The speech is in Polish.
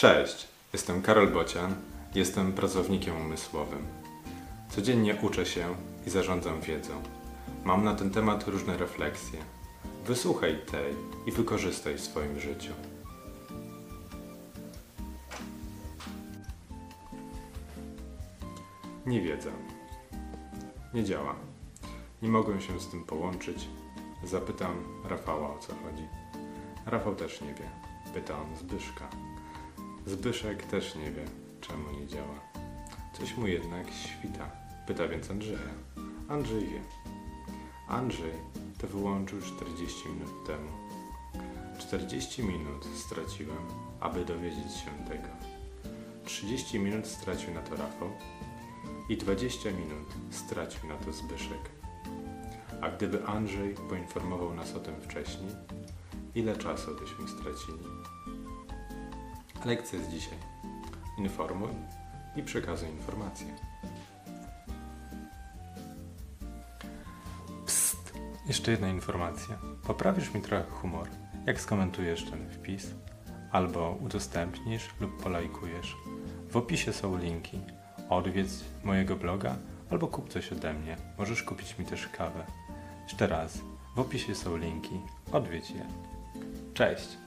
Cześć, jestem Karol Bocian, jestem pracownikiem umysłowym. Codziennie uczę się i zarządzam wiedzą. Mam na ten temat różne refleksje. Wysłuchaj tej i wykorzystaj w swoim życiu. Nie wiedzę. Nie działa. Nie mogłem się z tym połączyć. Zapytam Rafała o co chodzi. Rafał też nie wie. Pyta on Zbyszka. Zbyszek też nie wie, czemu nie działa. Coś mu jednak świta. Pyta więc Andrzeja. Andrzej wie. Andrzej to wyłączył 40 minut temu. 40 minut straciłem, aby dowiedzieć się tego. 30 minut stracił na to Rafał i 20 minut stracił na to Zbyszek. A gdyby Andrzej poinformował nas o tym wcześniej, ile czasu byśmy stracili? Lekcja jest dzisiaj. Informuj i przekazuj informacje. Psst! Jeszcze jedna informacja. Poprawisz mi trochę humor, jak skomentujesz ten wpis, albo udostępnisz lub polajkujesz. W opisie są linki. Odwiedz mojego bloga albo kup coś ode mnie. Możesz kupić mi też kawę. Jeszcze raz. W opisie są linki. Odwiedź je. Cześć!